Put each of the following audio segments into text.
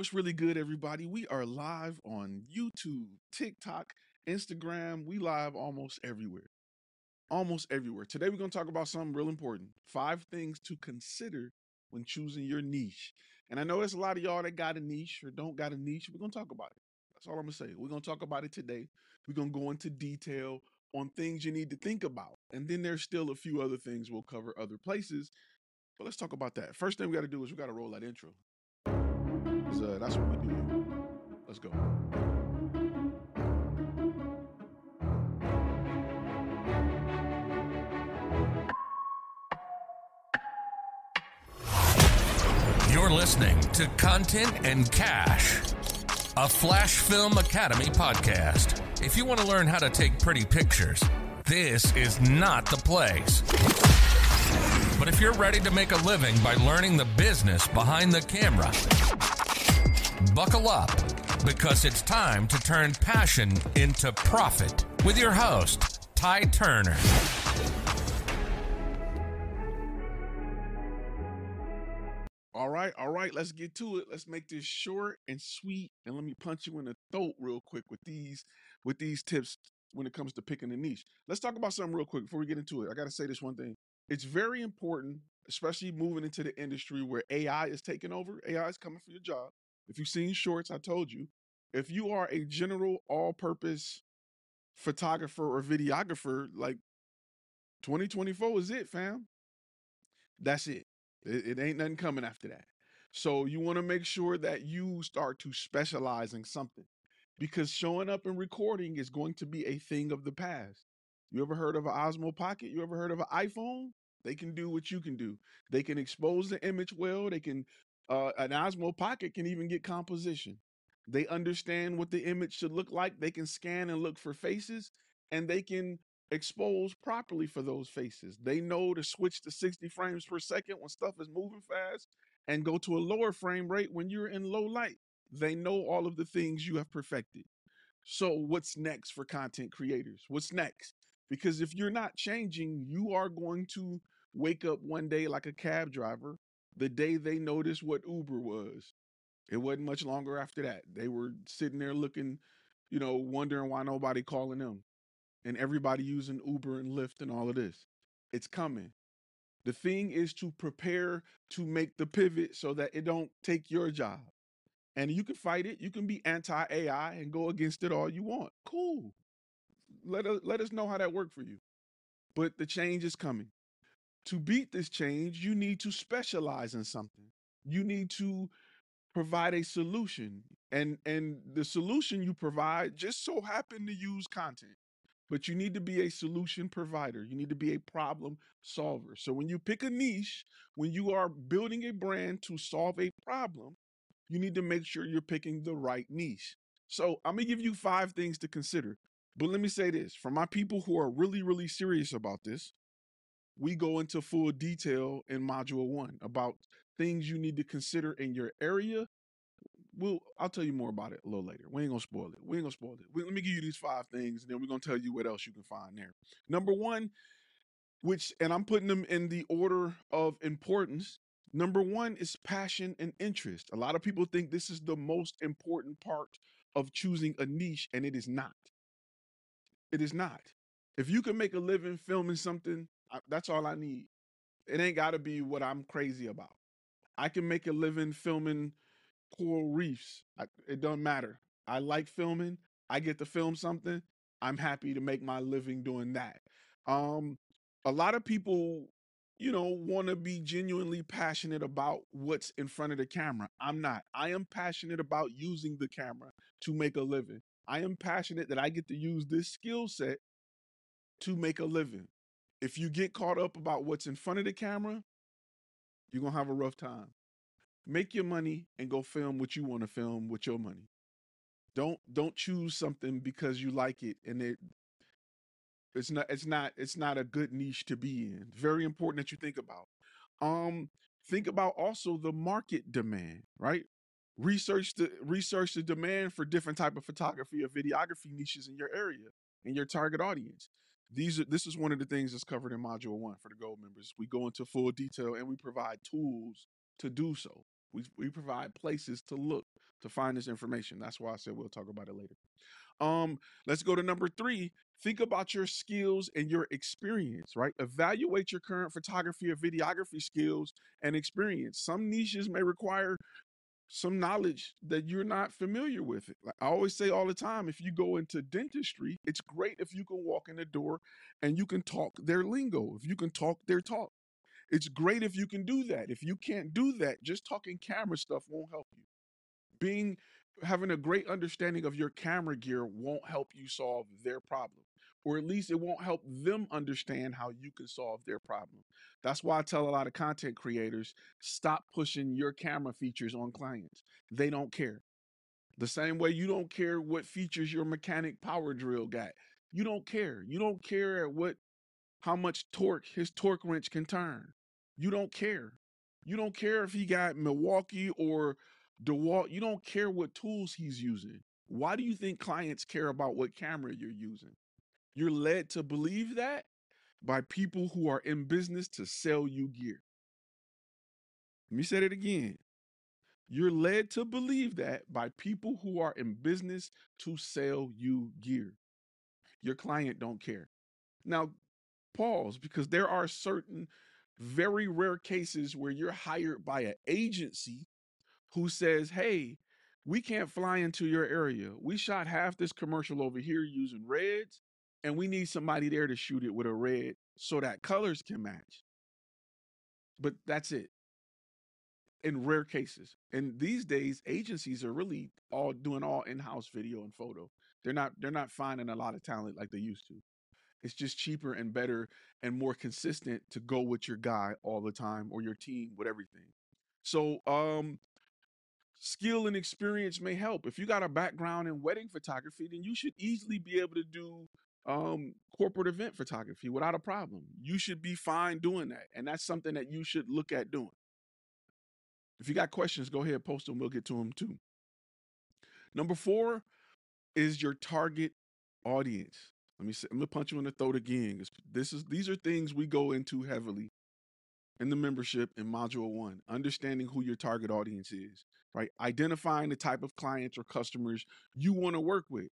What's really good, everybody? We are live on YouTube, TikTok, Instagram. We live almost everywhere. Almost everywhere. Today, we're going to talk about something real important five things to consider when choosing your niche. And I know there's a lot of y'all that got a niche or don't got a niche. We're going to talk about it. That's all I'm going to say. We're going to talk about it today. We're going to go into detail on things you need to think about. And then there's still a few other things we'll cover other places. But let's talk about that. First thing we got to do is we got to roll that intro. Because uh, that's what we do. Let's go. You're listening to Content and Cash, a Flash Film Academy podcast. If you want to learn how to take pretty pictures, this is not the place. But if you're ready to make a living by learning the business behind the camera, buckle up because it's time to turn passion into profit with your host, Ty Turner. All right, all right, let's get to it. Let's make this short and sweet. And let me punch you in the throat real quick with these with these tips when it comes to picking a niche. Let's talk about something real quick before we get into it. I gotta say this one thing. It's very important, especially moving into the industry where AI is taking over. AI is coming for your job. If you've seen shorts, I told you. If you are a general all-purpose photographer or videographer, like 2024 is it, fam. That's it. It, it ain't nothing coming after that. So you want to make sure that you start to specialize in something because showing up and recording is going to be a thing of the past. You ever heard of an Osmo Pocket? You ever heard of an iPhone? They can do what you can do. They can expose the image well. They can, uh, an Osmo Pocket can even get composition. They understand what the image should look like. They can scan and look for faces and they can expose properly for those faces. They know to switch to 60 frames per second when stuff is moving fast and go to a lower frame rate when you're in low light. They know all of the things you have perfected. So, what's next for content creators? What's next? Because if you're not changing, you are going to wake up one day like a cab driver the day they noticed what Uber was. It wasn't much longer after that. They were sitting there looking, you know, wondering why nobody calling them and everybody using Uber and Lyft and all of this. It's coming. The thing is to prepare to make the pivot so that it don't take your job. And you can fight it. You can be anti-AI and go against it all you want. Cool. Let us let us know how that worked for you. But the change is coming. To beat this change, you need to specialize in something. You need to provide a solution. And and the solution you provide just so happen to use content but you need to be a solution provider. You need to be a problem solver. So when you pick a niche, when you are building a brand to solve a problem, you need to make sure you're picking the right niche. So I'm to give you five things to consider. But let me say this for my people who are really, really serious about this, we go into full detail in module one about things you need to consider in your area we'll I'll tell you more about it a little later. We ain't gonna spoil it. We ain't gonna spoil it. We, let me give you these five things, and then we're gonna tell you what else you can find there. Number one, which and I'm putting them in the order of importance. Number one is passion and interest. A lot of people think this is the most important part of choosing a niche, and it is not. It is not. If you can make a living filming something, That's all I need. It ain't got to be what I'm crazy about. I can make a living filming coral reefs. I, it doesn't matter. I like filming. I get to film something. I'm happy to make my living doing that. Um, a lot of people, you know, want to be genuinely passionate about what's in front of the camera. I'm not. I am passionate about using the camera to make a living. I am passionate that I get to use this skill set to make a living. If you get caught up about what's in front of the camera, you're going to have a rough time. Make your money and go film what you want to film with your money. Don't don't choose something because you like it and it it's not it's not it's not a good niche to be in. Very important that you think about. Um think about also the market demand, right? Research the research the demand for different type of photography or videography niches in your area and your target audience. These are this is one of the things that's covered in module 1 for the gold members. We go into full detail and we provide tools to do so. We we provide places to look to find this information. That's why I said we'll talk about it later. Um, let's go to number three. Think about your skills and your experience, right? Evaluate your current photography or videography skills and experience. Some niches may require some knowledge that you're not familiar with. it. Like I always say all the time, if you go into dentistry, it's great if you can walk in the door and you can talk their lingo, if you can talk their talk. It's great if you can do that. If you can't do that, just talking camera stuff won't help you. Being having a great understanding of your camera gear won't help you solve their problem. Or at least it won't help them understand how you can solve their problem. That's why I tell a lot of content creators stop pushing your camera features on clients. They don't care. The same way you don't care what features your mechanic power drill got. You don't care. You don't care at what how much torque his torque wrench can turn. You don't care. You don't care if he got Milwaukee or DeWalt. You don't care what tools he's using. Why do you think clients care about what camera you're using? You're led to believe that by people who are in business to sell you gear. Let me say it again. You're led to believe that by people who are in business to sell you gear. Your client don't care. Now, pause because there are certain very rare cases where you're hired by an agency who says, Hey, we can't fly into your area. We shot half this commercial over here using reds, and we need somebody there to shoot it with a red so that colors can match. But that's it. In rare cases. And these days, agencies are really all doing all in-house video and photo. They're not they're not finding a lot of talent like they used to. It's just cheaper and better and more consistent to go with your guy all the time or your team with everything. So um skill and experience may help. If you got a background in wedding photography, then you should easily be able to do um corporate event photography without a problem. You should be fine doing that. And that's something that you should look at doing. If you got questions, go ahead, post them. We'll get to them too. Number four is your target audience. Let me say, I'm gonna punch you in the throat again. This is these are things we go into heavily in the membership in module one. Understanding who your target audience is, right? Identifying the type of clients or customers you want to work with.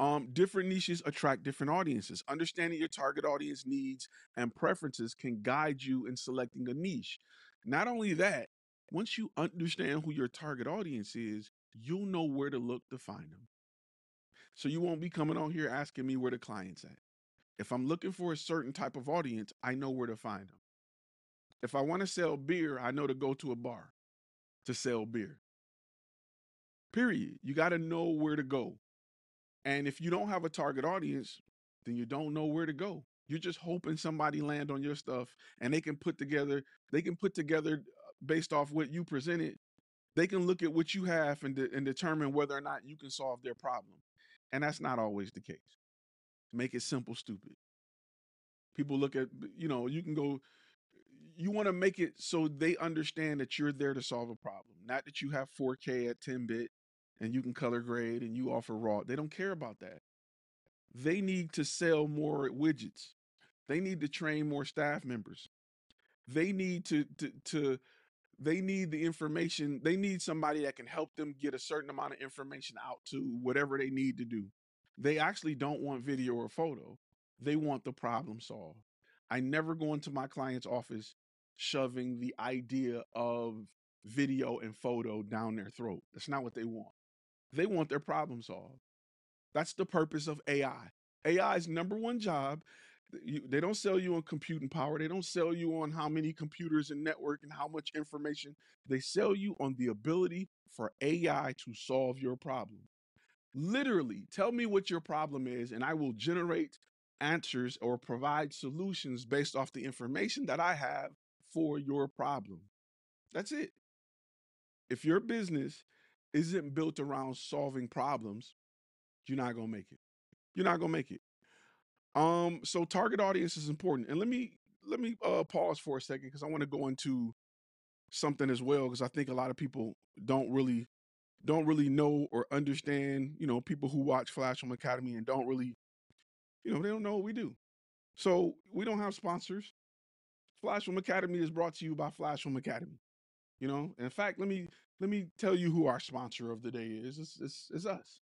Um, different niches attract different audiences. Understanding your target audience needs and preferences can guide you in selecting a niche. Not only that, once you understand who your target audience is, you'll know where to look to find them. So you won't be coming on here asking me where the client's at. If I'm looking for a certain type of audience, I know where to find them. If I want to sell beer, I know to go to a bar to sell beer. Period. You got to know where to go. And if you don't have a target audience, then you don't know where to go. You're just hoping somebody land on your stuff and they can put together, they can put together uh, based off what you presented. They can look at what you have and, de- and determine whether or not you can solve their problem. And that's not always the case. Make it simple, stupid. People look at, you know, you can go, you want to make it so they understand that you're there to solve a problem, not that you have 4K at 10 bit and you can color grade and you offer raw. They don't care about that. They need to sell more widgets. They need to train more staff members. They need to to, to they need the information. They need somebody that can help them get a certain amount of information out to whatever they need to do. They actually don't want video or photo. They want the problem solved. I never go into my client's office shoving the idea of video and photo down their throat. That's not what they want. They want their problem solved. That's the purpose of AI. AI's number one job. You, they don't sell you on computing power. They don't sell you on how many computers and network and how much information. They sell you on the ability for AI to solve your problem. Literally, tell me what your problem is, and I will generate answers or provide solutions based off the information that I have for your problem. That's it. If your business isn't built around solving problems, you're not gonna make it. You're not gonna make it. Um, so target audience is important. And let me let me uh pause for a second because I want to go into something as well because I think a lot of people don't really don't really know or understand, you know, people who watch Flash Film Academy and don't really, you know, they don't know what we do. So we don't have sponsors. Flash Film Academy is brought to you by Flash Film Academy. You know, in fact, let me let me tell you who our sponsor of the day is. It's, it's, it's us.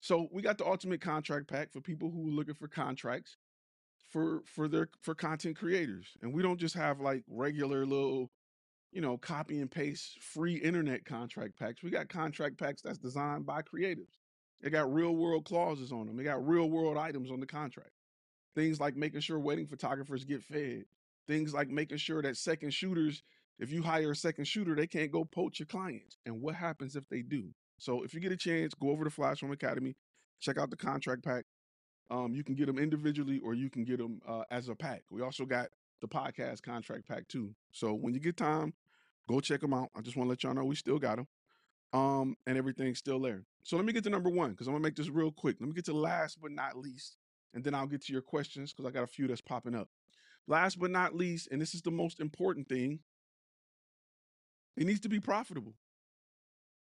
So we got the ultimate contract pack for people who are looking for contracts for for their for content creators. And we don't just have like regular little, you know, copy and paste free internet contract packs. We got contract packs that's designed by creatives. They got real world clauses on them. They got real world items on the contract. Things like making sure wedding photographers get fed. Things like making sure that second shooters, if you hire a second shooter, they can't go poach your clients. And what happens if they do? So if you get a chance, go over to Flash Film Academy, check out the contract pack. Um, you can get them individually or you can get them uh, as a pack. We also got the podcast contract pack too. So when you get time, go check them out. I just want to let y'all know we still got them. Um, and everything's still there. So let me get to number one because I'm gonna make this real quick. Let me get to last but not least, and then I'll get to your questions because I got a few that's popping up. Last but not least, and this is the most important thing, it needs to be profitable.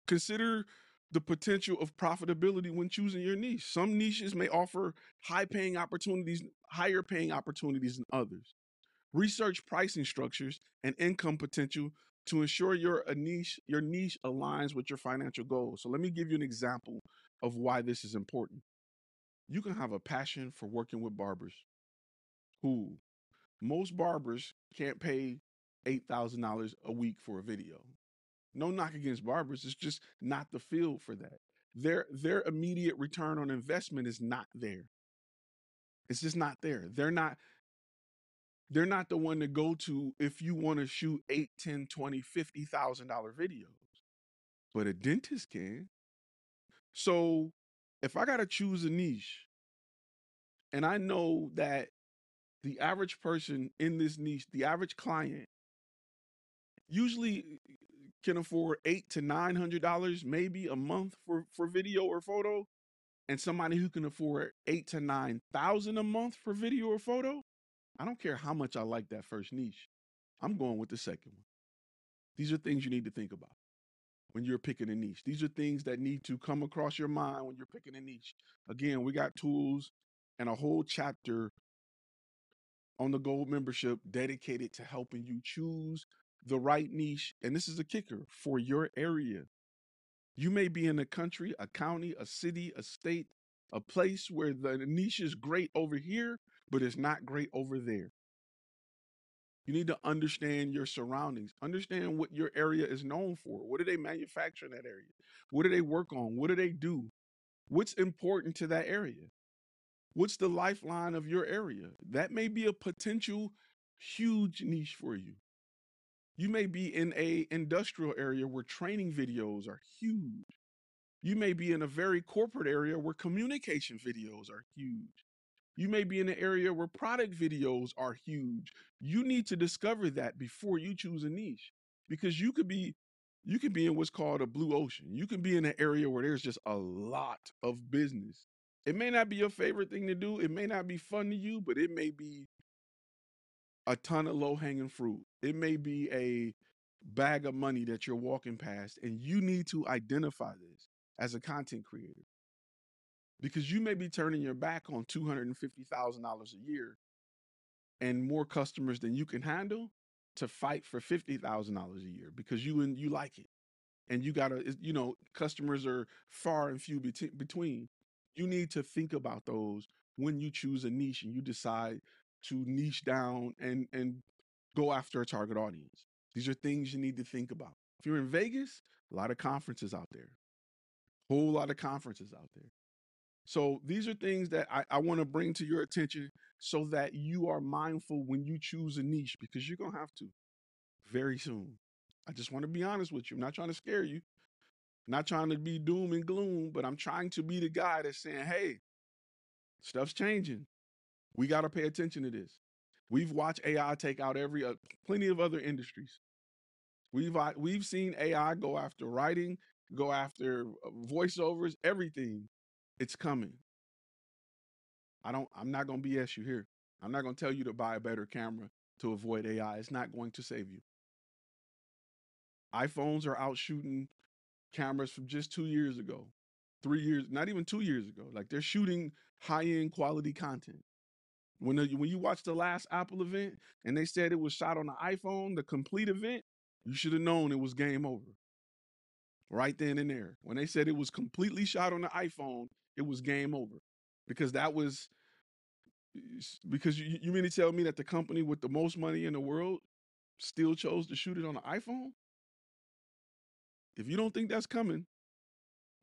Consider the potential of profitability when choosing your niche. Some niches may offer high paying opportunities, higher paying opportunities than others. Research pricing structures and income potential to ensure your uh, niche your niche aligns with your financial goals. So let me give you an example of why this is important. You can have a passion for working with barbers who most barbers can't pay $8,000 a week for a video. No knock against barbers. It's just not the field for that. Their their immediate return on investment is not there. It's just not there. They're not they're not the one to go to if you want to shoot 8, 10, 20, 50,000 dollar videos. But a dentist can. So if I got to choose a niche and I know that the average person in this niche, the average client usually can afford eight to nine hundred dollars maybe a month for for video or photo and somebody who can afford eight to nine thousand a month for video or photo i don't care how much i like that first niche i'm going with the second one. These are things you need to think about when you're picking a niche. These are things that need to come across your mind when you're picking a niche. Again we got tools and a whole chapter on the gold membership dedicated to helping you choose the right niche, and this is a kicker for your area. You may be in a country, a county, a city, a state, a place where the niche is great over here, but it's not great over there. You need to understand your surroundings, understand what your area is known for. What do they manufacture in that area? What do they work on? What do they do? What's important to that area? What's the lifeline of your area? That may be a potential huge niche for you. You may be in a industrial area where training videos are huge. You may be in a very corporate area where communication videos are huge. You may be in an area where product videos are huge. You need to discover that before you choose a niche because you could be you could be in what's called a blue ocean. You can be in an area where there's just a lot of business. It may not be your favorite thing to do. It may not be fun to you, but it may be a ton of low hanging fruit. It may be a bag of money that you're walking past, and you need to identify this as a content creator because you may be turning your back on $250,000 a year and more customers than you can handle to fight for $50,000 a year because you and you like it. And you got to, you know, customers are far and few between. You need to think about those when you choose a niche and you decide to niche down and and go after a target audience. These are things you need to think about. If you're in Vegas, a lot of conferences out there. Whole lot of conferences out there. So these are things that I, I want to bring to your attention so that you are mindful when you choose a niche because you're gonna have to very soon. I just want to be honest with you. I'm not trying to scare you. I'm not trying to be doom and gloom, but I'm trying to be the guy that's saying, hey, stuff's changing. We got to pay attention to this. We've watched AI take out every uh, plenty of other industries. We've uh, we've seen AI go after writing, go after uh, voiceovers, everything. It's coming. I don't. I'm not gonna BS you here. I'm not gonna tell you to buy a better camera to avoid AI. It's not going to save you. iPhones are out shooting cameras from just two years ago, three years, not even two years ago. Like they're shooting high end quality content. When the, when you watch the last Apple event and they said it was shot on the iPhone, the complete event, you should have known it was game over. Right then and there. When they said it was completely shot on the iPhone, it was game over. Because that was because you, you mean to tell me that the company with the most money in the world still chose to shoot it on an iPhone? If you don't think that's coming,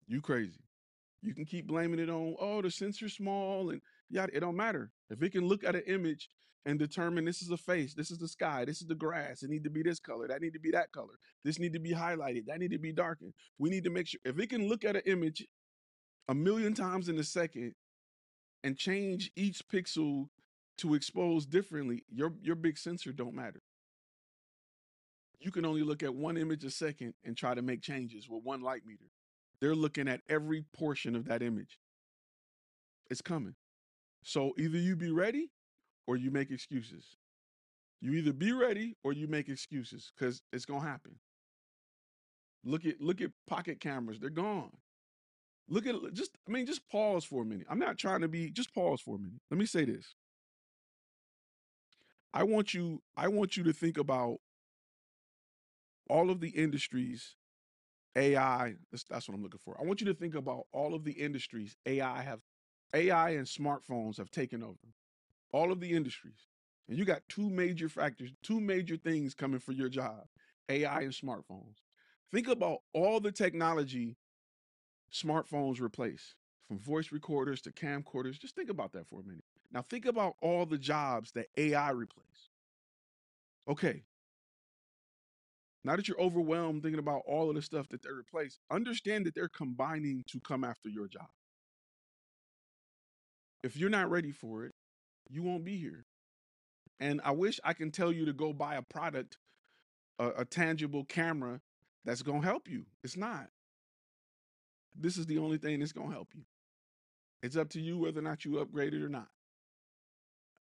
you crazy. You can keep blaming it on, oh, the sensor's small and yeah, it don't matter. If it can look at an image and determine this is a face, this is the sky, this is the grass, it need to be this color, that need to be that color, this need to be highlighted, that need to be darkened. We need to make sure if it can look at an image a million times in a second and change each pixel to expose differently, your your big sensor don't matter. You can only look at one image a second and try to make changes with one light meter. They're looking at every portion of that image. It's coming. So either you be ready or you make excuses. You either be ready or you make excuses because it's gonna happen. Look at look at pocket cameras, they're gone. Look at just I mean, just pause for a minute. I'm not trying to be just pause for a minute. Let me say this. I want you, I want you to think about all of the industries AI, that's, that's what I'm looking for. I want you to think about all of the industries AI have AI and smartphones have taken over. All of the industries. And you got two major factors, two major things coming for your job. AI and smartphones. Think about all the technology smartphones replace, from voice recorders to camcorders. Just think about that for a minute. Now think about all the jobs that AI replace. Okay, now that you're overwhelmed thinking about all of the stuff that they replace, understand that they're combining to come after your job. If you're not ready for it, you won't be here. And I wish I can tell you to go buy a product, a, a tangible camera that's going to help you. It's not. This is the only thing that's going to help you. It's up to you whether or not you upgrade it or not.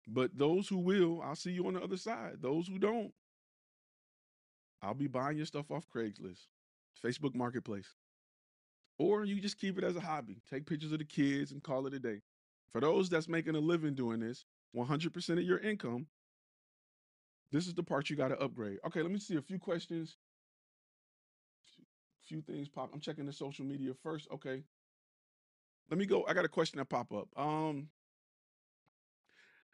But those who will, I'll see you on the other side. Those who don't, I'll be buying your stuff off Craigslist, Facebook Marketplace. Or you just keep it as a hobby. Take pictures of the kids and call it a day. For those that's making a living doing this, 100% of your income, this is the part you got to upgrade. Okay, let me see a few questions. Few things pop. I'm checking the social media first. Okay. Let me go. I got a question that pop up. Um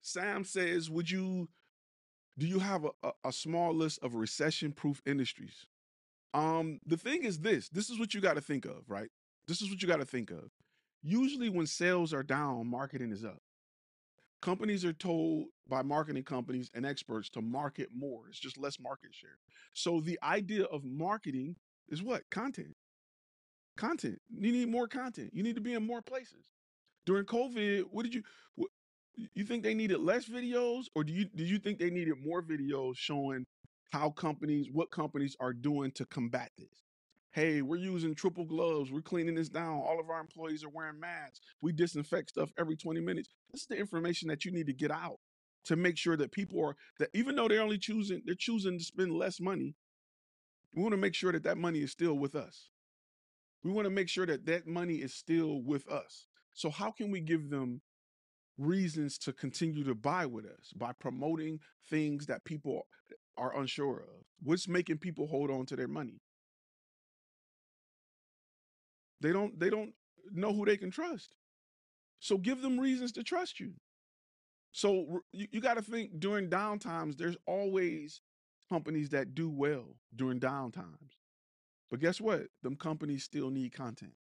Sam says, would you do you have a, a, a small list of recession proof industries? Um, the thing is this this is what you got to think of, right? This is what you got to think of. Usually, when sales are down, marketing is up. Companies are told by marketing companies and experts to market more. It's just less market share. So, the idea of marketing is what? Content. Content. You need more content. You need to be in more places. During COVID, what did you, what, you think they needed less videos or do you do you think they needed more videos showing how companies what companies are doing to combat this hey we're using triple gloves we're cleaning this down all of our employees are wearing masks we disinfect stuff every 20 minutes this is the information that you need to get out to make sure that people are that even though they're only choosing they're choosing to spend less money we want to make sure that that money is still with us we want to make sure that that money is still with us so how can we give them reasons to continue to buy with us by promoting things that people are unsure of. What's making people hold on to their money? They don't they don't know who they can trust. So give them reasons to trust you. So you, you got to think during downtimes, there's always companies that do well during downtimes. But guess what? Them companies still need content.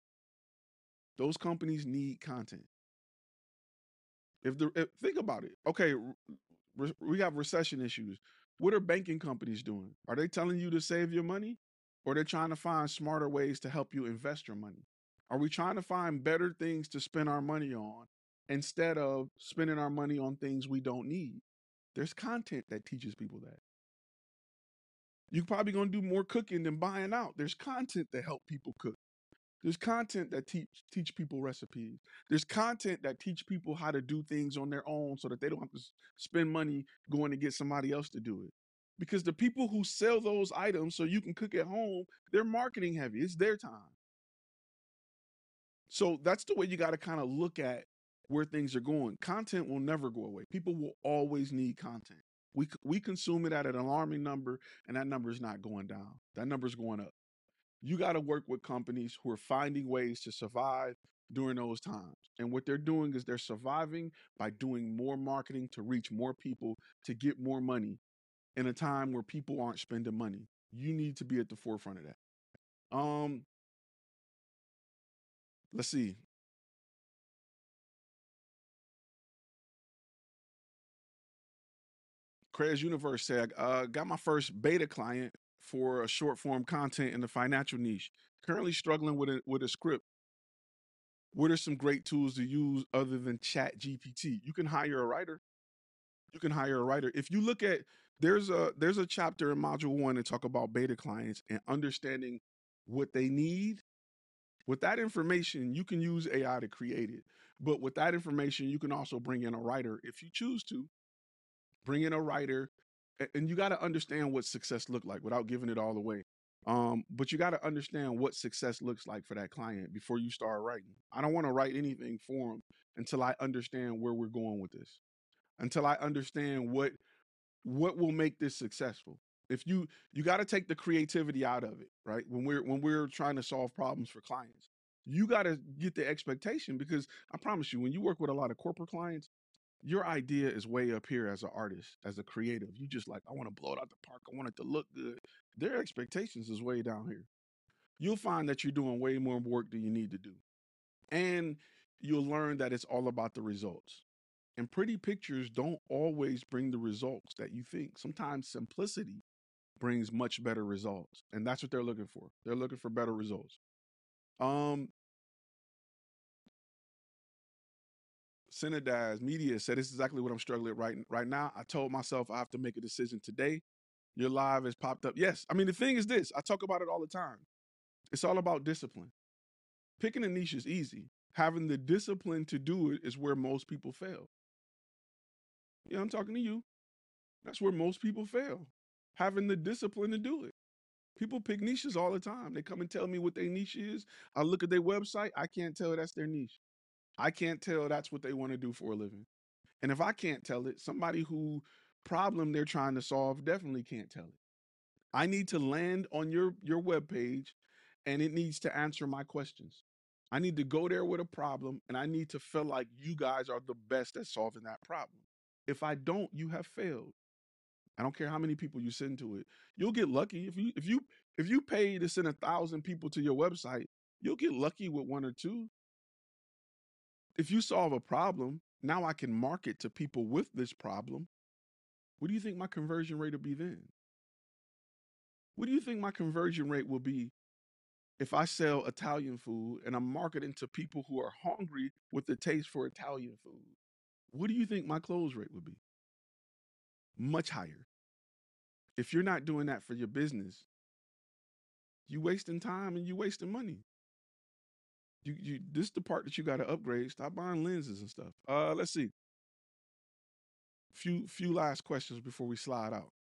Those companies need content. If the if, think about it, okay, re- we have recession issues. What are banking companies doing? Are they telling you to save your money, or they're trying to find smarter ways to help you invest your money? Are we trying to find better things to spend our money on instead of spending our money on things we don't need? There's content that teaches people that. You're probably going to do more cooking than buying out. There's content that help people cook. There's content that teach teach people recipes. There's content that teach people how to do things on their own so that they don't have to spend money going to get somebody else to do it. Because the people who sell those items so you can cook at home, they're marketing heavy. It's their time. So that's the way you got to kind of look at where things are going. Content will never go away. People will always need content. We we consume it at an alarming number, and that number is not going down. That number is going up. You got to work with companies who are finding ways to survive during those times. And what they're doing is they're surviving by doing more marketing to reach more people to get more money in a time where people aren't spending money. You need to be at the forefront of that. Um, let's see. Craig's Universe said, uh, got my first beta client for a short form content in the financial niche. Currently struggling with a with a script. What are some great tools to use other than Chat GPT? You can hire a writer. You can hire a writer. If you look at there's a there's a chapter in module one that talk about beta clients and understanding what they need. With that information, you can use AI to create it. But with that information, you can also bring in a writer if you choose to bring in a writer and you got to understand what success look like without giving it all away um but you got to understand what success looks like for that client before you start writing i don't want to write anything for them until i understand where we're going with this until i understand what what will make this successful if you you got to take the creativity out of it right when we're when we're trying to solve problems for clients you got to get the expectation because i promise you when you work with a lot of corporate clients your idea is way up here as an artist, as a creative. You just like, I want to blow it out the park. I want it to look good. Their expectations is way down here. You'll find that you're doing way more work than you need to do. And you'll learn that it's all about the results. And pretty pictures don't always bring the results that you think. Sometimes simplicity brings much better results. And that's what they're looking for. They're looking for better results. Um, Synodaz Media said, This is exactly what I'm struggling right, right now. I told myself I have to make a decision today. Your live has popped up. Yes. I mean, the thing is this I talk about it all the time. It's all about discipline. Picking a niche is easy. Having the discipline to do it is where most people fail. Yeah, I'm talking to you. That's where most people fail. Having the discipline to do it. People pick niches all the time. They come and tell me what their niche is. I look at their website. I can't tell that's their niche. I can't tell that's what they want to do for a living. And if I can't tell it, somebody who problem they're trying to solve definitely can't tell it. I need to land on your your web page and it needs to answer my questions. I need to go there with a problem and I need to feel like you guys are the best at solving that problem. If I don't, you have failed. I don't care how many people you send to it. You'll get lucky if you if you if you pay to send a thousand people to your website, you'll get lucky with one or two. If you solve a problem, now I can market to people with this problem. What do you think my conversion rate will be then? What do you think my conversion rate will be if I sell Italian food and I'm marketing to people who are hungry with the taste for Italian food? What do you think my close rate would be? Much higher. If you're not doing that for your business, you're wasting time and you're wasting money. You you this is the part that you got to upgrade. Stop buying lenses and stuff. Uh let's see. Few few last questions before we slide out.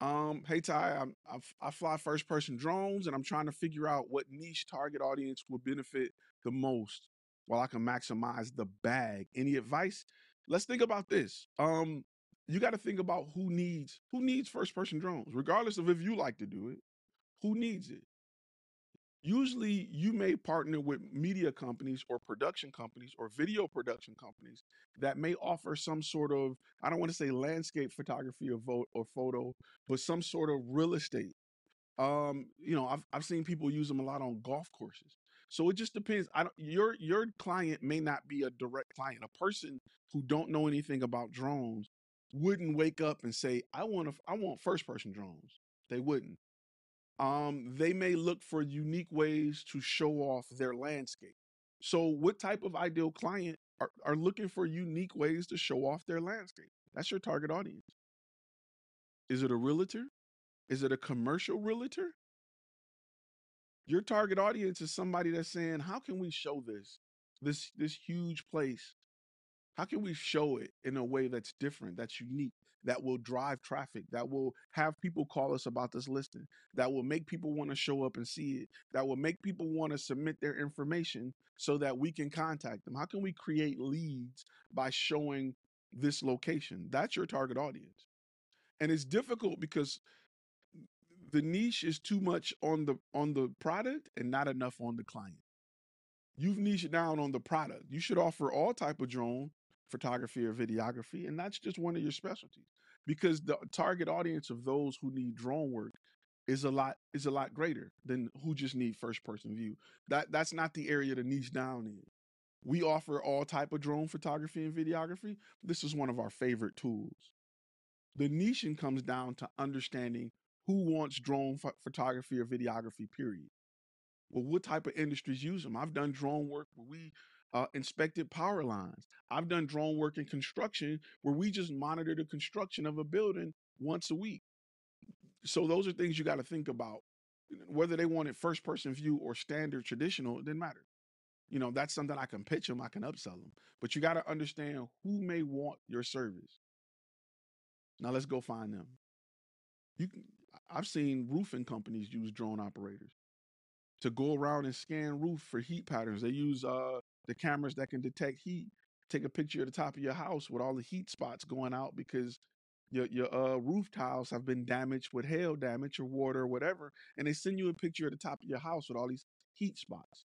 Um, hey Ty, I, I fly first person drones and I'm trying to figure out what niche target audience will benefit the most while I can maximize the bag. Any advice? Let's think about this. Um, you got to think about who needs who needs first person drones, regardless of if you like to do it. Who needs it? Usually, you may partner with media companies or production companies or video production companies that may offer some sort of, I don't want to say landscape photography or, vote or photo, but some sort of real estate. Um, you know, I've, I've seen people use them a lot on golf courses. So it just depends. I don't, your your client may not be a direct client. A person who don't know anything about drones wouldn't wake up and say, "I want to, I want first person drones." They wouldn't um, they may look for unique ways to show off their landscape. So, what type of ideal client are, are looking for unique ways to show off their landscape? That's your target audience. Is it a realtor? Is it a commercial realtor? Your target audience is somebody that's saying, "How can we show this this this huge place how can we show it in a way that's different, that's unique, that will drive traffic, that will have people call us about this listing, that will make people want to show up and see it, that will make people want to submit their information so that we can contact them? How can we create leads by showing this location? That's your target audience. And it's difficult because the niche is too much on the on the product and not enough on the client. You've niched down on the product. You should offer all type of drone photography or videography, and that's just one of your specialties because the target audience of those who need drone work is a lot is a lot greater than who just need first person view. That that's not the area to niche down in. We offer all type of drone photography and videography. This is one of our favorite tools. The niching comes down to understanding who wants drone ph- photography or videography. Period. Well, what type of industries use them? I've done drone work where we uh, inspected power lines. I've done drone work in construction where we just monitor the construction of a building once a week. So those are things you got to think about. Whether they want it first person view or standard traditional, it didn't matter. You know, that's something I can pitch them, I can upsell them. But you got to understand who may want your service. Now let's go find them. You can, I've seen roofing companies use drone operators to go around and scan roof for heat patterns. They use uh the cameras that can detect heat. Take a picture of the top of your house with all the heat spots going out because your your uh, roof tiles have been damaged with hail damage or water or whatever, and they send you a picture of the top of your house with all these heat spots.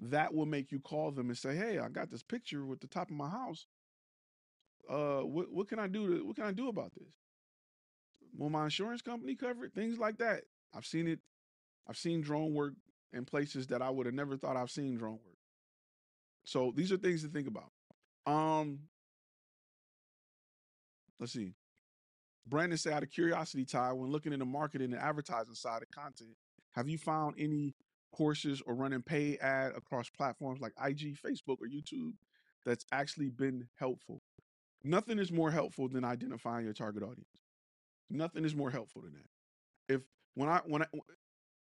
That will make you call them and say, "Hey, I got this picture with the top of my house. Uh, what what can I do to what can I do about this? Will my insurance company cover it? Things like that. I've seen it. I've seen drone work in places that I would have never thought I've seen drone work. So these are things to think about. Um, let's see. Brandon said, out of curiosity, Ty, when looking in the marketing and advertising side of content, have you found any courses or running paid ad across platforms like IG, Facebook, or YouTube that's actually been helpful? Nothing is more helpful than identifying your target audience. Nothing is more helpful than that. If when I when I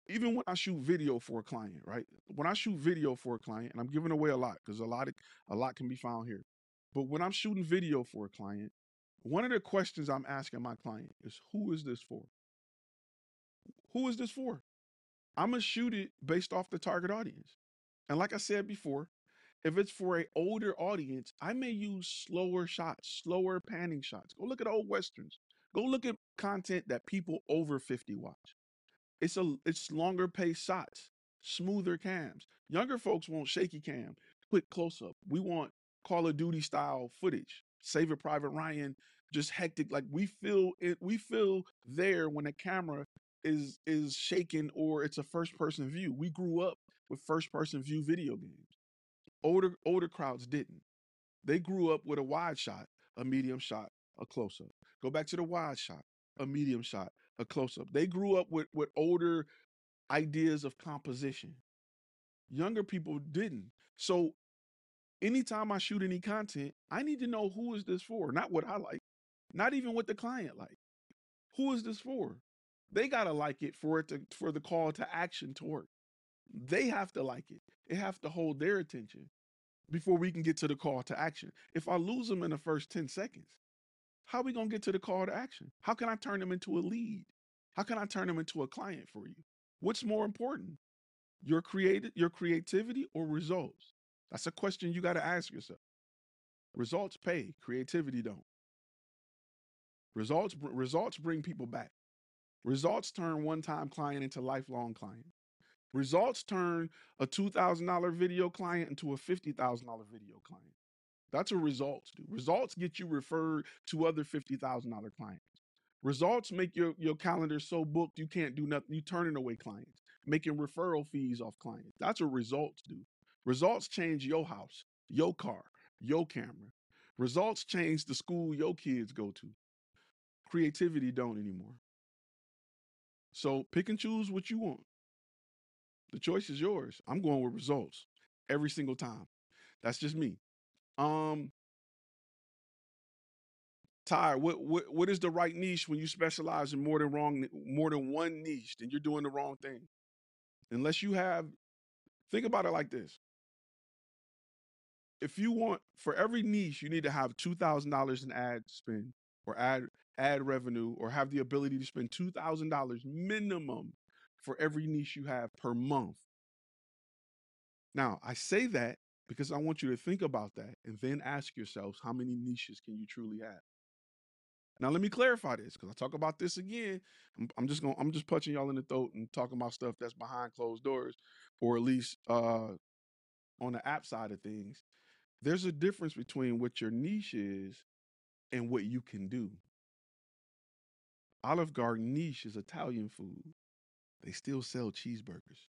even when I shoot video for a client, right? When I shoot video for a client, and I'm giving away a lot because a lot of a lot can be found here. But when I'm shooting video for a client, one of the questions I'm asking my client is who is this for? Who is this for? I'm gonna shoot it based off the target audience. And like I said before, if it's for a older audience, I may use slower shots, slower panning shots. Go look at old westerns. Go look at content that people over 50 watch. It's a it's longer paced shots, smoother cams. Younger folks want shaky cam, quick close up. We want Call of Duty style footage. Saving Private Ryan, just hectic. Like we feel it, we feel there when a camera is is shaking or it's a first person view. We grew up with first person view video games. Older older crowds didn't. They grew up with a wide shot, a medium shot, a close up. Go back to the wide shot, a medium shot, a close up. They grew up with with older ideas of composition. Younger people didn't. So anytime I shoot any content, I need to know who is this for, not what I like, not even what the client like. Who is this for? They gotta like it for it to for the call to action to work. They have to like it. It have to hold their attention before we can get to the call to action. If I lose them in the first 10 seconds, how are we gonna get to the call to action? How can I turn them into a lead? How can I turn them into a client for you? What's more important? Your creative your creativity or results? That's a question you got to ask yourself. Results pay, creativity don't. Results results bring people back. Results turn one-time client into lifelong client. Results turn a $2,000 video client into a $50,000 video client. That's what results do. Results get you referred to other $50,000 clients. Results make your, your calendar so booked you can't do nothing. You turning away clients, making referral fees off clients. That's what results do. Results change your house, your car, your camera. Results change the school your kids go to. Creativity don't anymore. So pick and choose what you want. The choice is yours. I'm going with results every single time. That's just me. Um, Ty, what what what is the right niche when you specialize in more than wrong more than one niche? Then you're doing the wrong thing. Unless you have, think about it like this. If you want for every niche, you need to have two thousand dollars in ad spend or ad ad revenue, or have the ability to spend two thousand dollars minimum for every niche you have per month. Now, I say that because I want you to think about that and then ask yourselves how many niches can you truly have? Now let me clarify this because I talk about this again. I'm, I'm just going I'm just punching y'all in the throat and talking about stuff that's behind closed doors, or at least uh, on the app side of things. There's a difference between what your niche is and what you can do. Olive Garden niche is Italian food. They still sell cheeseburgers.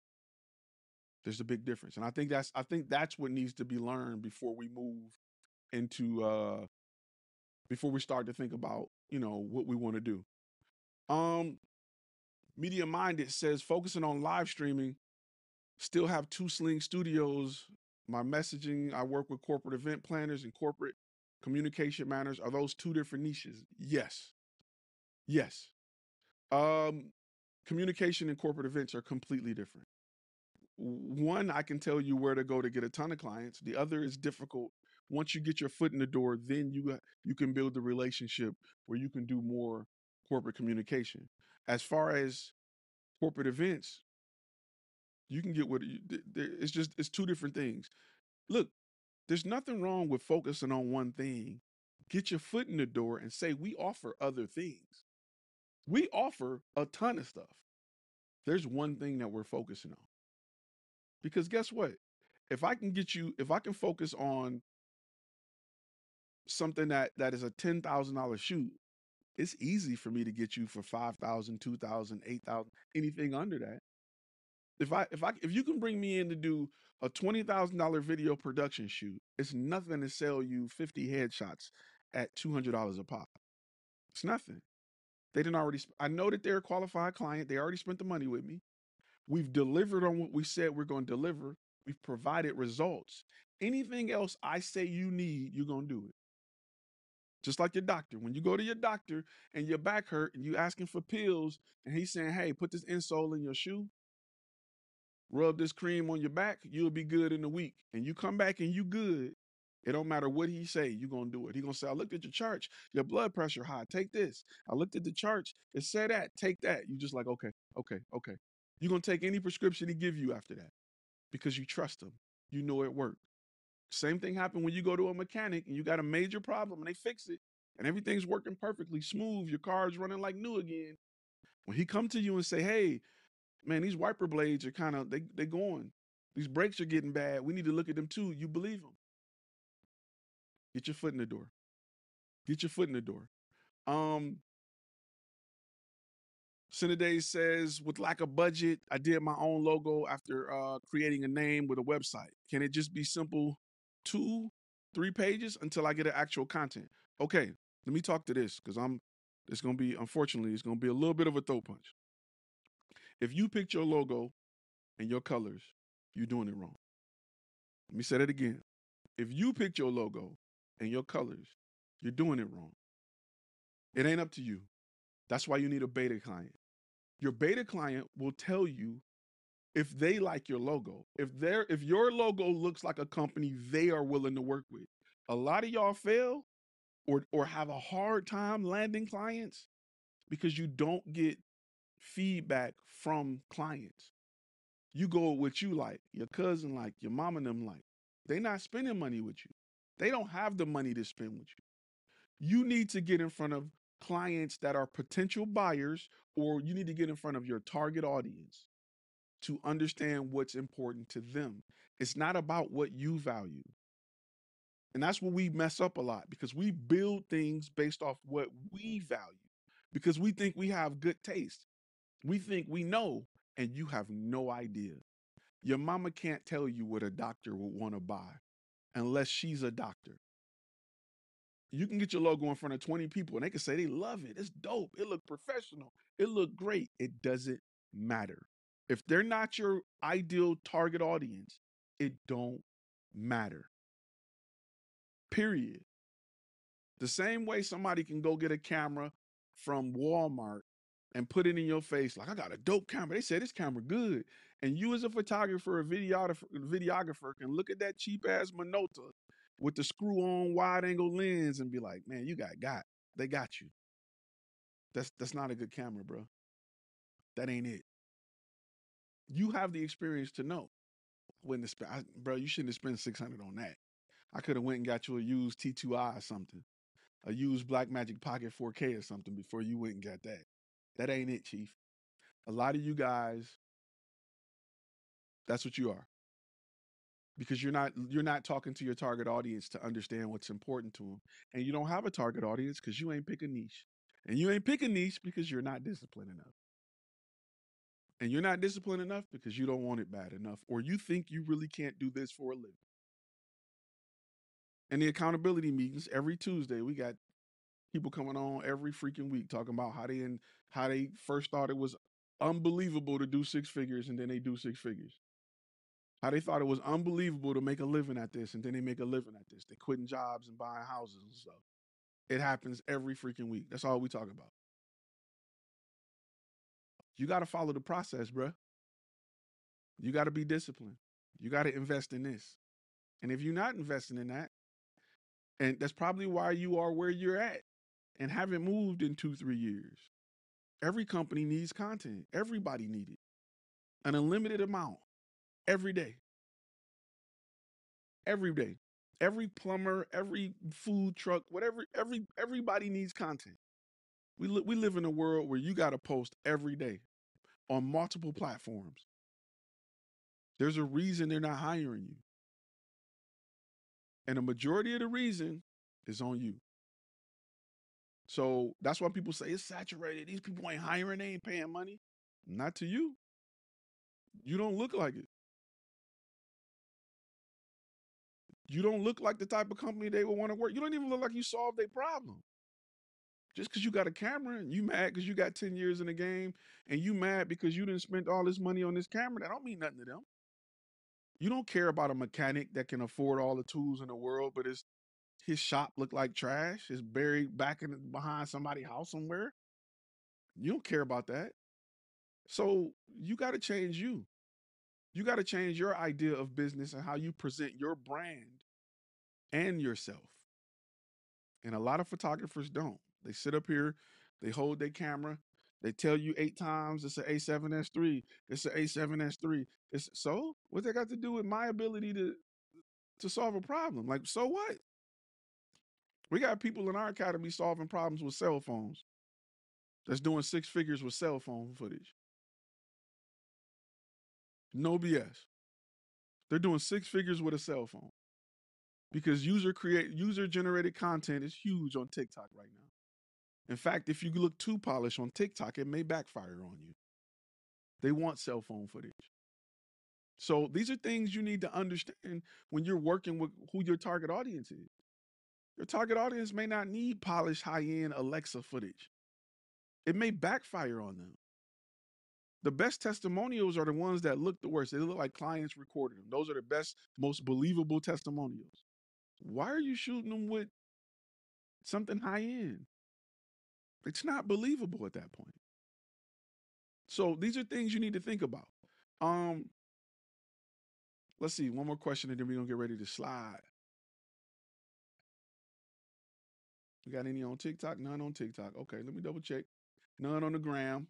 There's a big difference. And I think that's I think that's what needs to be learned before we move into uh before we start to think about, you know, what we want to do. Um Media Minded says focusing on live streaming, still have two sling studios. My messaging, I work with corporate event planners and corporate communication manners. Are those two different niches? Yes. Yes. Um communication and corporate events are completely different one i can tell you where to go to get a ton of clients. The other is difficult. Once you get your foot in the door then you uh, you can build the relationship where you can do more corporate communication. As far as corporate events you can get what you, it's just it's two different things. Look there's nothing wrong with focusing on one thing. Get your foot in the door and say we offer other things. We offer a ton of stuff. There's one thing that we're focusing on because guess what? If I can get you, if I can focus on something that that is a ten thousand dollar shoot, it's easy for me to get you for five thousand, two thousand, eight thousand, anything under that. If I if I if you can bring me in to do a twenty thousand dollar video production shoot, it's nothing to sell you fifty headshots at two hundred dollars a pop. It's nothing. They didn't already. I know that they're a qualified client. They already spent the money with me. We've delivered on what we said we're going to deliver. We've provided results. Anything else I say you need, you're going to do it. Just like your doctor. When you go to your doctor and your back hurt and you asking for pills and he's saying, hey, put this insole in your shoe, rub this cream on your back, you'll be good in a week. And you come back and you good. It don't matter what he say, you're gonna do it. He gonna say, I looked at your chart, your blood pressure high, take this. I looked at the charts, it said that, take that. You just like, okay, okay, okay. You're going to take any prescription he give you after that because you trust him. You know it worked. Same thing happened when you go to a mechanic and you got a major problem and they fix it and everything's working perfectly smooth. Your car's running like new again. When he come to you and say, "Hey, man, these wiper blades are kind of they they going. These brakes are getting bad. We need to look at them too." You believe him. Get your foot in the door. Get your foot in the door. Um, Cinedays says, with lack of budget, I did my own logo after uh, creating a name with a website. Can it just be simple two, three pages until I get an actual content? Okay, let me talk to this because I'm, it's going to be, unfortunately, it's going to be a little bit of a throat punch. If you picked your logo and your colors, you're doing it wrong. Let me say that again. If you picked your logo and your colors, you're doing it wrong. It ain't up to you. That's why you need a beta client. Your beta client will tell you if they like your logo. If they if your logo looks like a company they are willing to work with. A lot of y'all fail or or have a hard time landing clients because you don't get feedback from clients. You go with what you like, your cousin like, your mom and them like. They not spending money with you. They don't have the money to spend with you. You need to get in front of clients that are potential buyers or you need to get in front of your target audience. to understand what's important to them. It's not about what you value. And that's where we mess up a lot because we build things based off what we value because we think we have good taste. We think we know, and you have no idea. Your mama can't tell you what a doctor would want to buy unless she's a doctor. You can get your logo in front of 20 people and they can say they love it. It's dope. It look professional. It look great. It doesn't matter. If they're not your ideal target audience, it don't matter. Period. The same way somebody can go get a camera from Walmart and put it in your face like I got a dope camera. They say this camera good. And you as a photographer, a videographer, videographer can look at that cheap ass Minolta with the screw on wide angle lens and be like, man, you got got. They got you. That's that's not a good camera, bro. That ain't it. You have the experience to know when to spend, bro. You shouldn't have spent six hundred on that. I could have went and got you a used T2i or something, a used Blackmagic Pocket 4K or something before you went and got that. That ain't it, Chief. A lot of you guys, that's what you are. Because you're not you're not talking to your target audience to understand what's important to them, and you don't have a target audience because you ain't pick a niche, and you ain't pick a niche because you're not disciplined enough, and you're not disciplined enough because you don't want it bad enough, or you think you really can't do this for a living. And the accountability meetings every Tuesday, we got people coming on every freaking week talking about how they and how they first thought it was unbelievable to do six figures and then they do six figures. How they thought it was unbelievable to make a living at this and then they make a living at this. They quitting jobs and buying houses and stuff. It happens every freaking week. That's all we talk about. You got to follow the process, bruh. You got to be disciplined. You got to invest in this. And if you're not investing in that, and that's probably why you are where you're at and haven't moved in two, three years. Every company needs content. Everybody needs it. An unlimited amount every day. Every day. Every plumber, every food truck, whatever, every everybody needs content. We li- we live in a world where you got to post every day on multiple platforms. There's a reason they're not hiring you. And a majority of the reason is on you. So that's why people say it's saturated. These people ain't hiring, they ain't paying money. Not to you. You don't look like it. You don't look like the type of company they would want to work. You don't even look like you solved their problem. Just because you got a camera and you mad because you got 10 years in the game and you mad because you didn't spend all this money on this camera, that don't mean nothing to them. You don't care about a mechanic that can afford all the tools in the world, but his his shop look like trash. It's buried back in behind somebody's house somewhere. You don't care about that. So you got to change you. You got to change your idea of business and how you present your brand and yourself. And a lot of photographers don't. They sit up here, they hold their camera, they tell you eight times it's an A7S3, it's an A7S3. It's so what they got to do with my ability to to solve a problem? Like, so what? We got people in our academy solving problems with cell phones. That's doing six figures with cell phone footage. No BS. They're doing six figures with a cell phone. Because user create user generated content is huge on TikTok right now. In fact, if you look too polished on TikTok, it may backfire on you. They want cell phone footage. So these are things you need to understand when you're working with who your target audience is. Your target audience may not need polished high end Alexa footage, it may backfire on them. The best testimonials are the ones that look the worst. They look like clients recorded them. Those are the best, most believable testimonials. Why are you shooting them with something high end? It's not believable at that point. So these are things you need to think about. Um, let's see, one more question, and then we're gonna get ready to slide. We got any on TikTok? None on TikTok. Okay, let me double check. None on the gram.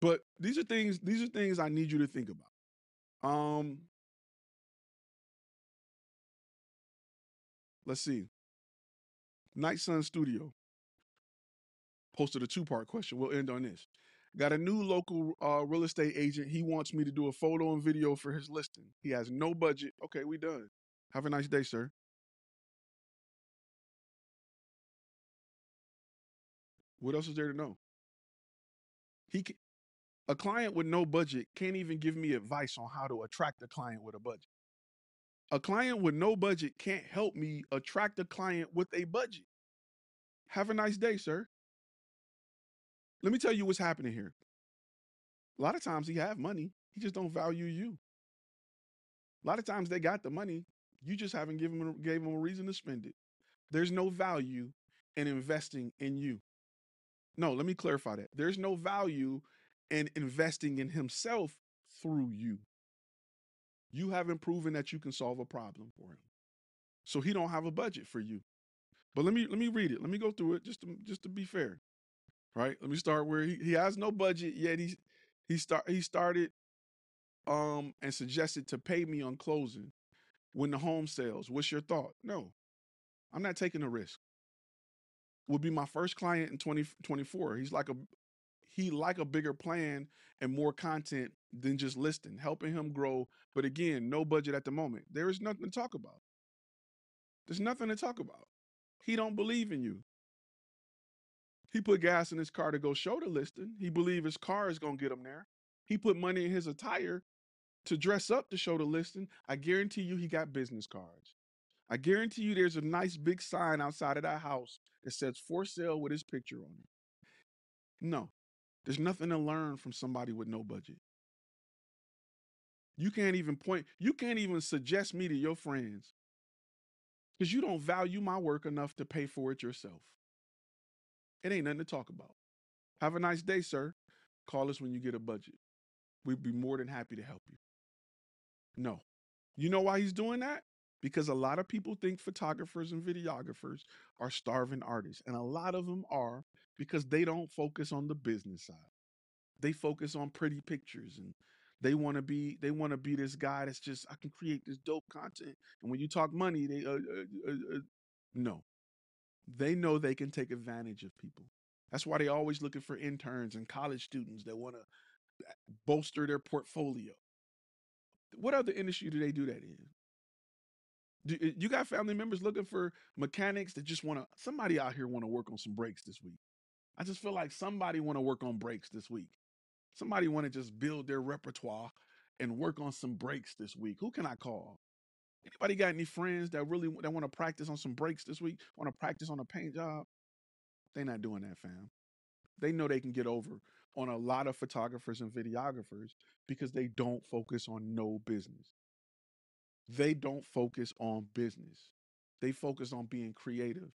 But these are things, these are things I need you to think about. Um, let's see. Night Sun Studio posted a two part question. We'll end on this. Got a new local uh, real estate agent. He wants me to do a photo and video for his listing. He has no budget. Okay, we done. Have a nice day, sir. What else is there to know? He can, a client with no budget can't even give me advice on how to attract a client with a budget. A client with no budget can't help me attract a client with a budget. Have a nice day, sir. Let me tell you what's happening here. A lot of times he have money, he just don't value you. A lot of times they got the money, you just haven't given them gave them a reason to spend it. There's no value in investing in you. No, let me clarify that. There's no value in investing in himself through you. You haven't proven that you can solve a problem for him. So he don't have a budget for you. But let me let me read it. Let me go through it just to just to be fair. Right? Let me start where he, he has no budget yet he he start he started um and suggested to pay me on closing when the home sells. What's your thought? No. I'm not taking a risk. Will be my first client in 2024. He's like a he like a bigger plan and more content than just listing, helping him grow. But again, no budget at the moment. There is nothing to talk about. There's nothing to talk about. He don't believe in you. He put gas in his car to go show the listing. He believe his car is gonna get him there. He put money in his attire to dress up to show the listing. I guarantee you he got business cards. I guarantee you there's a nice big sign outside of that house that says for sale with his picture on it. No, there's nothing to learn from somebody with no budget. You can't even point, you can't even suggest me to your friends because you don't value my work enough to pay for it yourself. It ain't nothing to talk about. Have a nice day, sir. Call us when you get a budget. We'd be more than happy to help you. No. You know why he's doing that? Because a lot of people think photographers and videographers are starving artists. And a lot of them are because they don't focus on the business side. They focus on pretty pictures and they want to be they want to be this guy that's just I can create this dope content. And when you talk money, they uh, uh, uh, uh no. They know they can take advantage of people. That's why they always looking for interns and college students that want to uh, bolster their portfolio. What other industry do they do that in? Do, uh, you got family members looking for mechanics that just want to somebody out here want to work on some brakes this week. I just feel like somebody want to work on brakes this week. Somebody want to just build their repertoire and work on some brakes this week. Who can I call? Anybody got any friends that really that want to practice on some brakes this week? Want to practice on a paint job? They not doing that, fam. They know they can get over on a lot of photographers and videographers because they don't focus on no business. They don't focus on business. They focus on being creative.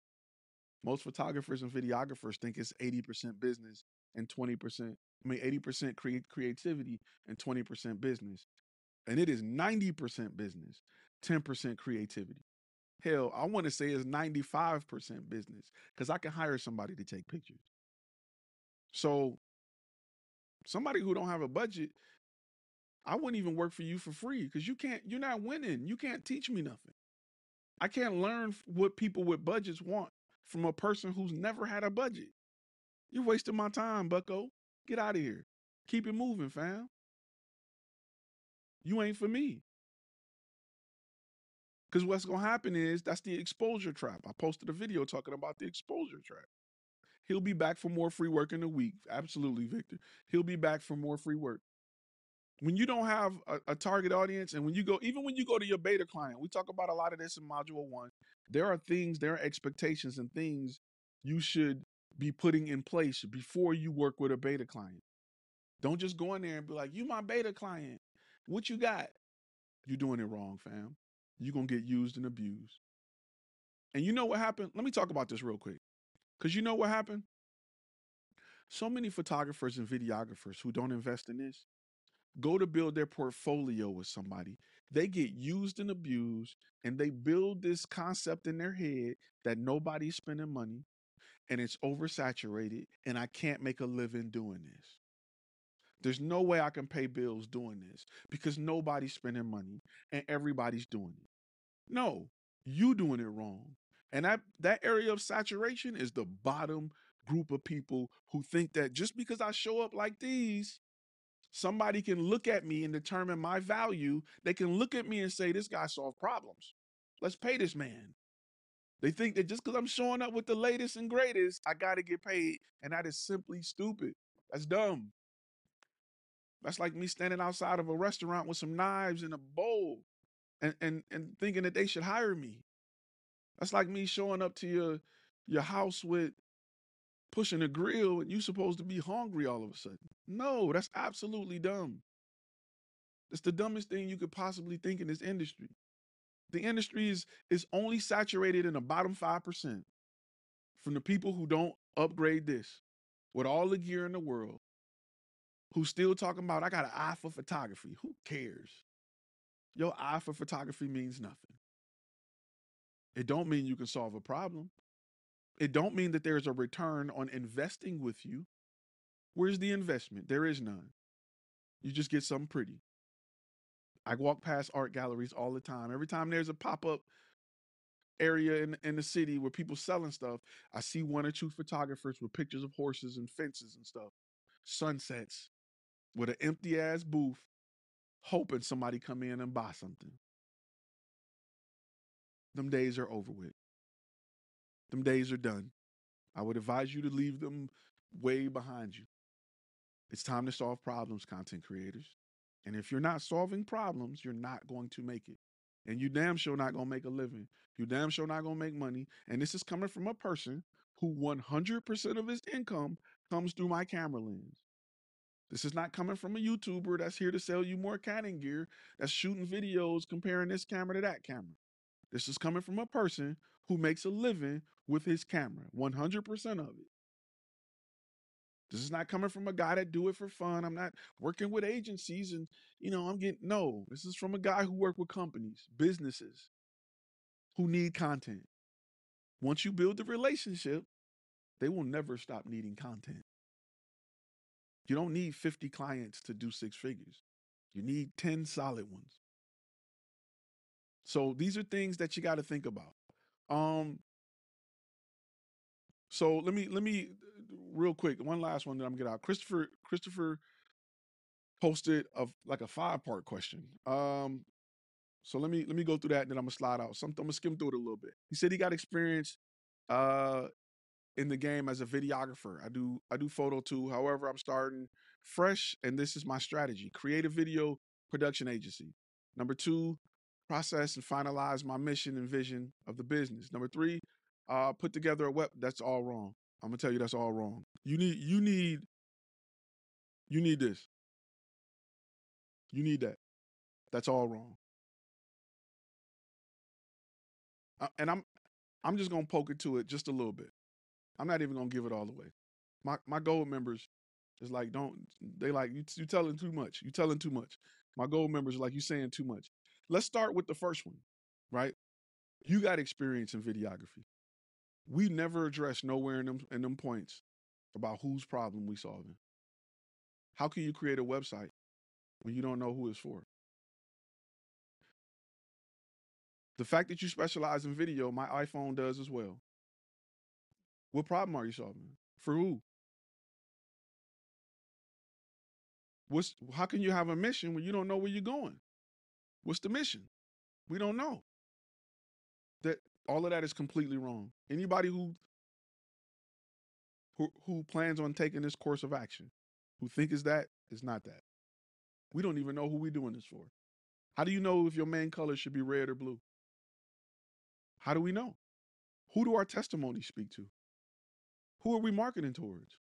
Most photographers and videographers think it's 80% business and 20%, I mean 80% cre- creativity and 20% business. And it is 90% business 10% creativity. Hell, I want to say it's 95% business because I can hire somebody to take pictures. So, somebody who don't have a budget, I wouldn't even work for you for free because you can't, you're not winning. You can't teach me nothing. I can't learn what people with budgets want from a person who's never had a budget. You're wasting my time, bucko. Get out of here. Keep it moving, fam. You ain't for me. Because what's going to happen is that's the exposure trap. I posted a video talking about the exposure trap. He'll be back for more free work in a week. Absolutely, Victor. He'll be back for more free work. When you don't have a, a, target audience, and when you go, even when you go to your beta client, we talk about a lot of this in module one. There are things, there are expectations and things you should be putting in place before you work with a beta client. Don't just go in there and be like, you my beta client. What you got? You're doing it wrong, fam you're to get used and abused. And you know what happened? Let me talk about this real quick. Because you know what happened? So many photographers and videographers who don't invest in this go to build their portfolio with somebody. They get used and abused, and they build this concept in their head that nobody's spending money and it's oversaturated, and I can't make a living doing this. There's no way I can pay bills doing this because nobody's spending money and everybody's doing it. No, you doing it wrong. And that that area of saturation is the bottom group of people who think that just because I show up like these, somebody can look at me and determine my value. They can look at me and say, this guy solved problems. Let's pay this man. They think that just because I'm showing up with the latest and greatest, I got to get paid. And that is simply stupid. That's dumb. That's like me standing outside of a restaurant with some knives and a bowl and, and, and thinking that they should hire me. That's like me showing up to your your house with pushing a grill and you supposed to be hungry all of a sudden. No, that's absolutely dumb. It's the dumbest thing you could possibly think in this industry. The industry is is only saturated in the bottom 5% from the people who don't upgrade this with all the gear in the world, who still talking about I got an eye for photography. Who cares? Your eye for photography means nothing. It don't mean you can solve a problem. It don't mean that there's a return on investing with you. Where's the investment? There is none. You just get something pretty. I walk past art galleries all the time. Every time there's a pop-up area in, in the city where people selling stuff, I see one or two photographers with pictures of horses and fences and stuff. Sunsets with an empty ass booth, hoping somebody come in and buy something. Them days are over with. Them days are done. I would advise you to leave them way behind you. It's time to solve problems, content creators. And if you're not solving problems, you're not going to make it. And you damn sure not going to make a living. You damn sure not going to make money. And this is coming from a person who 100% of his income comes through my camera lens. This is not coming from a YouTuber that's here to sell you more Canon gear, that's shooting videos comparing this camera to that camera. This is coming from a person who makes a living with his camera, 100% of it. This is not coming from a guy that do it for fun. I'm not working with agencies and, you know, I'm getting, no, this is from a guy who work with companies, businesses who need content. Once you build the relationship, they will never stop needing content. You don't need 50 clients to do six figures. You need 10 solid ones. So these are things that you got to think about. Um so let me let me real quick, one last one that I'm gonna get out. Christopher Christopher posted of like a five part question. Um so let me let me go through that and then I'm gonna slide out. Something I'm gonna skim through it a little bit. He said he got experience uh in the game as a videographer. I do I do photo too. However, I'm starting fresh and this is my strategy. Create a video production agency. Number 2, process and finalize my mission and vision of the business. Number 3, uh put together a web that's all wrong. I'm to tell you that's all wrong. You need you need you need this. You need that. That's all wrong. Uh, and I'm I'm just to poke into it just a little bit. I'm not even gonna give it all away. My my gold members is like, don't they like you you telling too much. You telling too much. My gold members like you saying too much. Let's start with the first one, right? You got experience in videography. We never address nowhere in them in them points about whose problem we solving. How can you create a website when you don't know who it's for? The fact that you specialize in video, my iPhone does as well. What problem are you solving? For who? What's how can you have a mission when you don't know where you're going? What's the mission? We don't know. That all of that is completely wrong. Anybody who who, who plans on taking this course of action, who think is that, is not that. We don't even know who we're doing this for. How do you know if your main color should be red or blue? How do we know? Who do our testimonies speak to? Who are we marketing towards?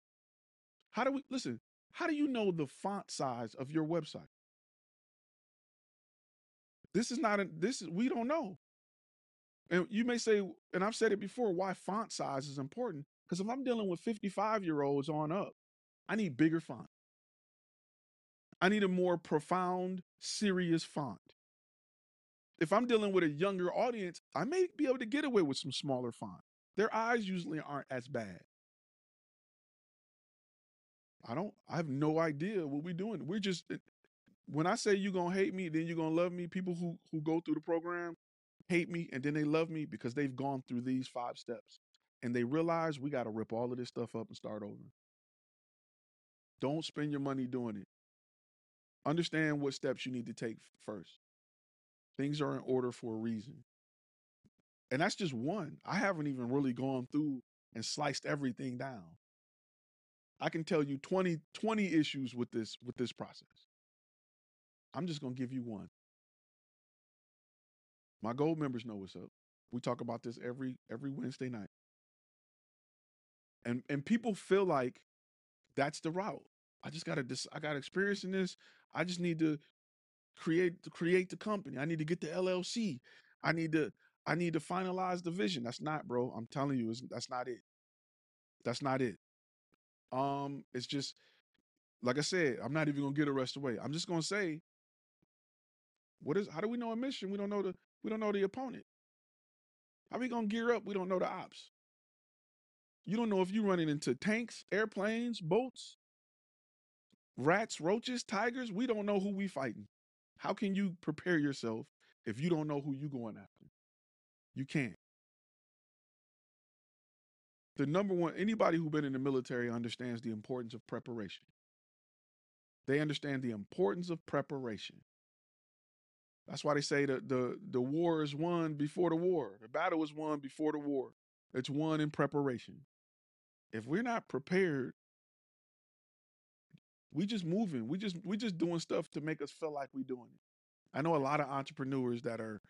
How do we listen? How do you know the font size of your website? This is not a this is we don't know. And you may say, and I've said it before, why font size is important. Because if I'm dealing with 55 year olds on up, I need bigger font. I need a more profound, serious font. If I'm dealing with a younger audience, I may be able to get away with some smaller font. Their eyes usually aren't as bad. I don't. I have no idea what we're doing. We're just. Eh, when I say you're gonna hate me, then you're gonna love me. People who who go through the program hate me, and then they love me because they've gone through these five steps. and they realize we got to rip all of this stuff up and start over. Don't spend your money doing it. Understand what steps you need to take first. Things are in order for a reason. And that's just one. I haven't even really gone through and sliced everything down. I can tell you 20, 20 issues with this with this process. I'm just gonna give you one. My gold members know what's up. We talk about this every every Wednesday night. And and people feel like that's the route. I just gotta dis- I got experience in this. I just need to create to create the company. I need to get the LLC. I need to I need to finalize the vision. That's not, bro. I'm telling you, that's not it. That's not it. Um, it's just like I said, I'm not even gonna get a rest away. I'm just gonna say, what is how do we know a mission? We don't know the we don't know the opponent. How we gonna gear up? We don't know the ops. You don't know if you're running into tanks, airplanes, boats, rats, roaches, tigers. We don't know who we fighting. How can you prepare yourself if you don't know who you going after? You can't. The number one, anybody who's been in the military understands the importance of preparation. They understand the importance of preparation. That's why they say that the, the war is won before the war. The battle is won before the war. It's won in preparation. If we're not prepared, we just moving. We just we just doing stuff to make us feel like we're doing it. I know a lot of entrepreneurs that are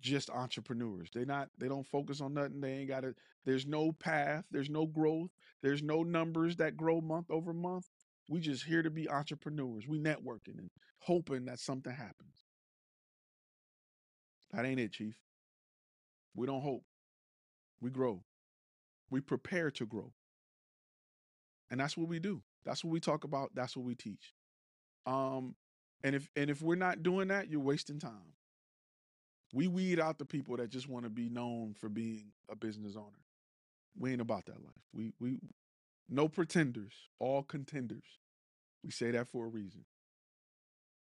just entrepreneurs. They not they don't focus on nothing. They ain't got it. There's no path, there's no growth, there's no numbers that grow month over month. We just here to be entrepreneurs. We networking and hoping that something happens. That ain't it, Chief. We don't hope. We grow. We prepare to grow. And that's what we do. That's what we talk about. That's what we teach. Um, and if and if we're not doing that, you're wasting time. We weed out the people that just want to be known for being a business owner. We ain't about that life. We we no pretenders, all contenders. We say that for a reason.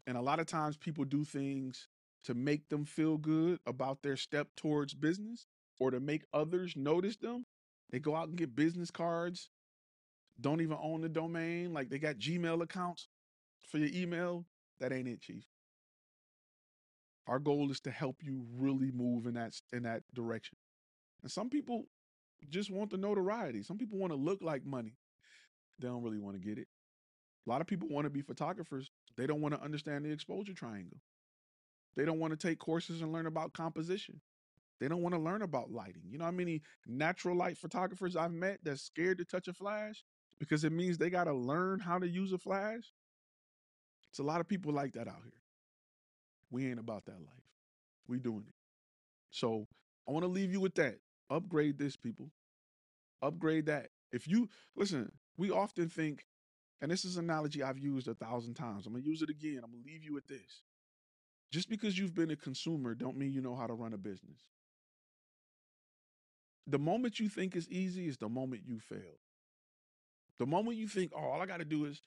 And a lot of times people do things to make them feel good about their step towards business or to make others notice them. They go out and get business cards, don't even own the domain. Like they got Gmail accounts for your email. That ain't it, Chief. Our goal is to help you really move in that in that direction. And some people just want the notoriety. Some people want to look like money. They don't really want to get it. A lot of people want to be photographers. They don't want to understand the exposure triangle. They don't want to take courses and learn about composition. They don't want to learn about lighting. You know how many natural light photographers I've met that's scared to touch a flash because it means they got to learn how to use a flash? It's a lot of people like that out here. We ain't about that life. We doing it. So I want to leave you with that. Upgrade this, people. Upgrade that. If you listen, we often think, and this is an analogy I've used a thousand times. I'm gonna use it again. I'm gonna leave you with this. Just because you've been a consumer don't mean you know how to run a business. The moment you think it's easy is the moment you fail. The moment you think, oh, all I got to do is,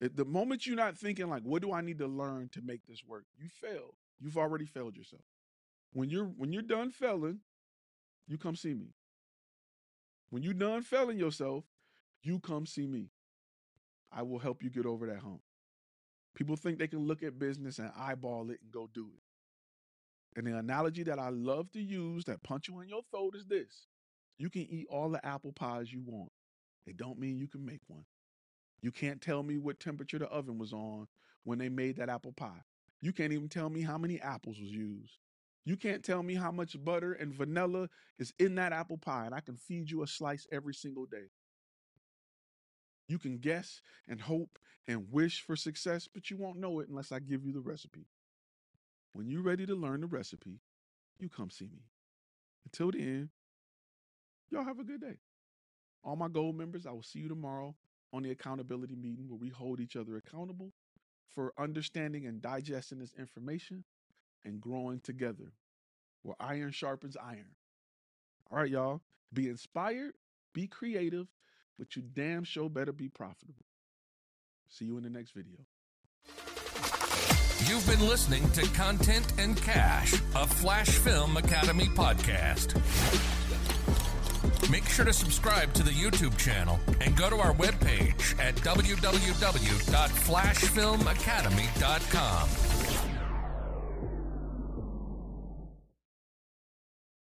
the moment you're not thinking like, what do I need to learn to make this work? You fail. You've already failed yourself. When you're when you're done failing, you come see me. When you're done failing yourself, you come see me. I will help you get over that hump. People think they can look at business and eyeball it and go do it. And the analogy that I love to use that punch you in your throat is this you can eat all the apple pies you want. It don't mean you can make one. You can't tell me what temperature the oven was on when they made that apple pie. You can't even tell me how many apples was used. You can't tell me how much butter and vanilla is in that apple pie, and I can feed you a slice every single day. You can guess and hope and wish for success, but you won't know it unless I give you the recipe. When you're ready to learn the recipe, you come see me. Until then, y'all have a good day. All my gold members, I will see you tomorrow on the accountability meeting where we hold each other accountable for understanding and digesting this information and growing together where iron sharpens iron. All right, y'all. Be inspired, be creative, but you damn sure better be profitable. See you in the next video. You've been listening to Content and Cash, a Flash Film Academy podcast. Make sure to subscribe to the YouTube channel and go to our webpage at www.flashfilmacademy.com.